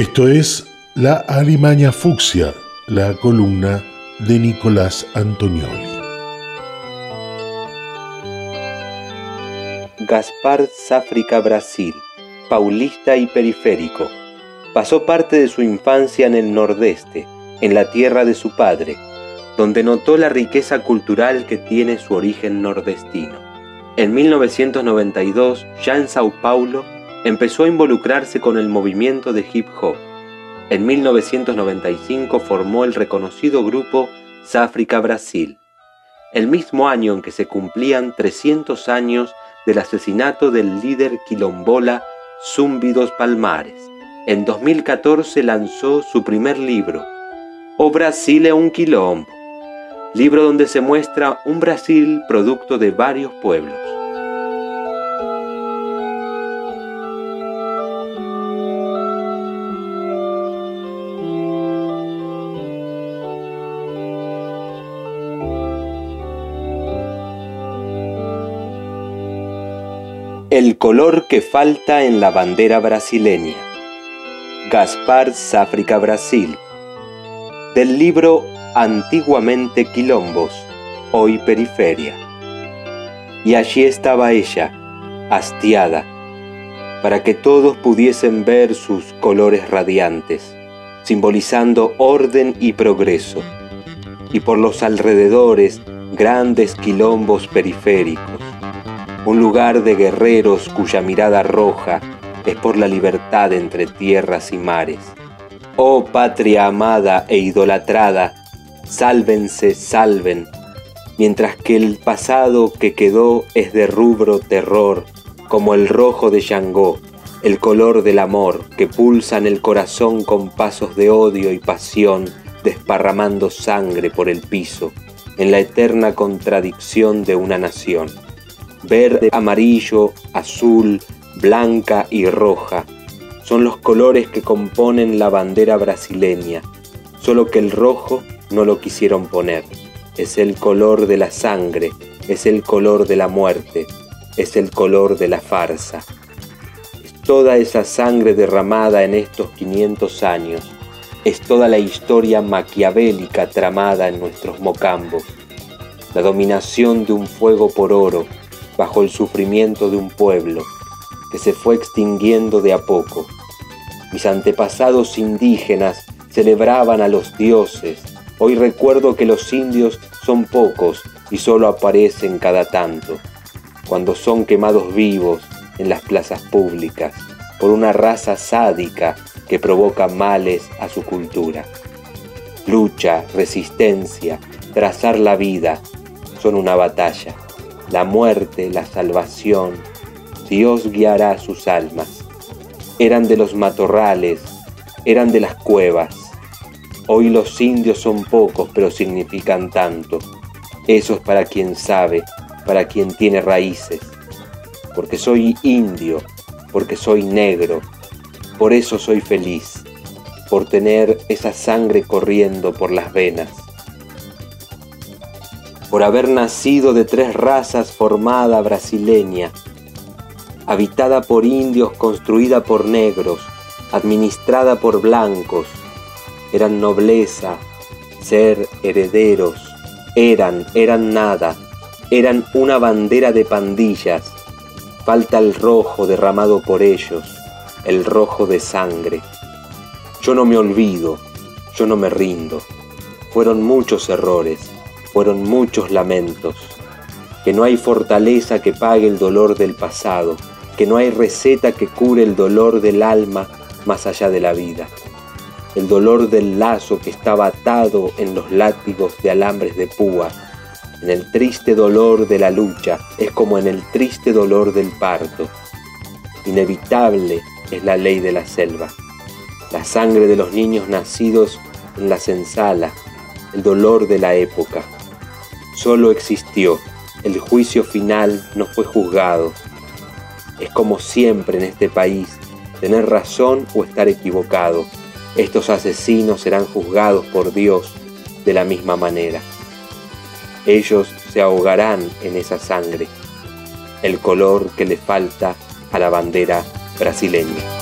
Esto es La Alimaña Fucsia, la columna de Nicolás Antonioli. Gaspar Záfrica Brasil, paulista y periférico. Pasó parte de su infancia en el nordeste, en la tierra de su padre, donde notó la riqueza cultural que tiene su origen nordestino. En 1992, ya en Sao Paulo, empezó a involucrarse con el movimiento de hip hop. En 1995 formó el reconocido grupo Sáfrica Brasil, el mismo año en que se cumplían 300 años del asesinato del líder quilombola Zúmbidos Palmares. En 2014 lanzó su primer libro, O Brasil es un quilombo, libro donde se muestra un Brasil producto de varios pueblos. El color que falta en la bandera brasileña. Gaspar Sáfrica Brasil. Del libro Antiguamente Quilombos, hoy Periferia. Y allí estaba ella, hastiada, para que todos pudiesen ver sus colores radiantes, simbolizando orden y progreso, y por los alrededores grandes quilombos periféricos un lugar de guerreros cuya mirada roja es por la libertad entre tierras y mares. Oh patria amada e idolatrada, sálvense, salven, mientras que el pasado que quedó es de rubro terror, como el rojo de Yangó, el color del amor que pulsa en el corazón con pasos de odio y pasión, desparramando sangre por el piso, en la eterna contradicción de una nación verde, amarillo, azul, blanca y roja. Son los colores que componen la bandera brasileña, solo que el rojo no lo quisieron poner. Es el color de la sangre, es el color de la muerte, es el color de la farsa. Es toda esa sangre derramada en estos 500 años, es toda la historia maquiavélica tramada en nuestros mocambos, la dominación de un fuego por oro, bajo el sufrimiento de un pueblo que se fue extinguiendo de a poco. Mis antepasados indígenas celebraban a los dioses. Hoy recuerdo que los indios son pocos y solo aparecen cada tanto, cuando son quemados vivos en las plazas públicas por una raza sádica que provoca males a su cultura. Lucha, resistencia, trazar la vida son una batalla la muerte, la salvación, Dios guiará sus almas. Eran de los matorrales, eran de las cuevas. Hoy los indios son pocos, pero significan tanto. Eso es para quien sabe, para quien tiene raíces. Porque soy indio, porque soy negro, por eso soy feliz, por tener esa sangre corriendo por las venas por haber nacido de tres razas formada brasileña, habitada por indios, construida por negros, administrada por blancos, eran nobleza, ser herederos, eran, eran nada, eran una bandera de pandillas, falta el rojo derramado por ellos, el rojo de sangre. Yo no me olvido, yo no me rindo, fueron muchos errores, fueron muchos lamentos, que no hay fortaleza que pague el dolor del pasado, que no hay receta que cure el dolor del alma más allá de la vida. El dolor del lazo que estaba atado en los látigos de alambres de púa, en el triste dolor de la lucha, es como en el triste dolor del parto. Inevitable es la ley de la selva. La sangre de los niños nacidos en la sensala, el dolor de la época solo existió. El juicio final no fue juzgado. Es como siempre en este país, tener razón o estar equivocado. Estos asesinos serán juzgados por Dios de la misma manera. Ellos se ahogarán en esa sangre, el color que le falta a la bandera brasileña.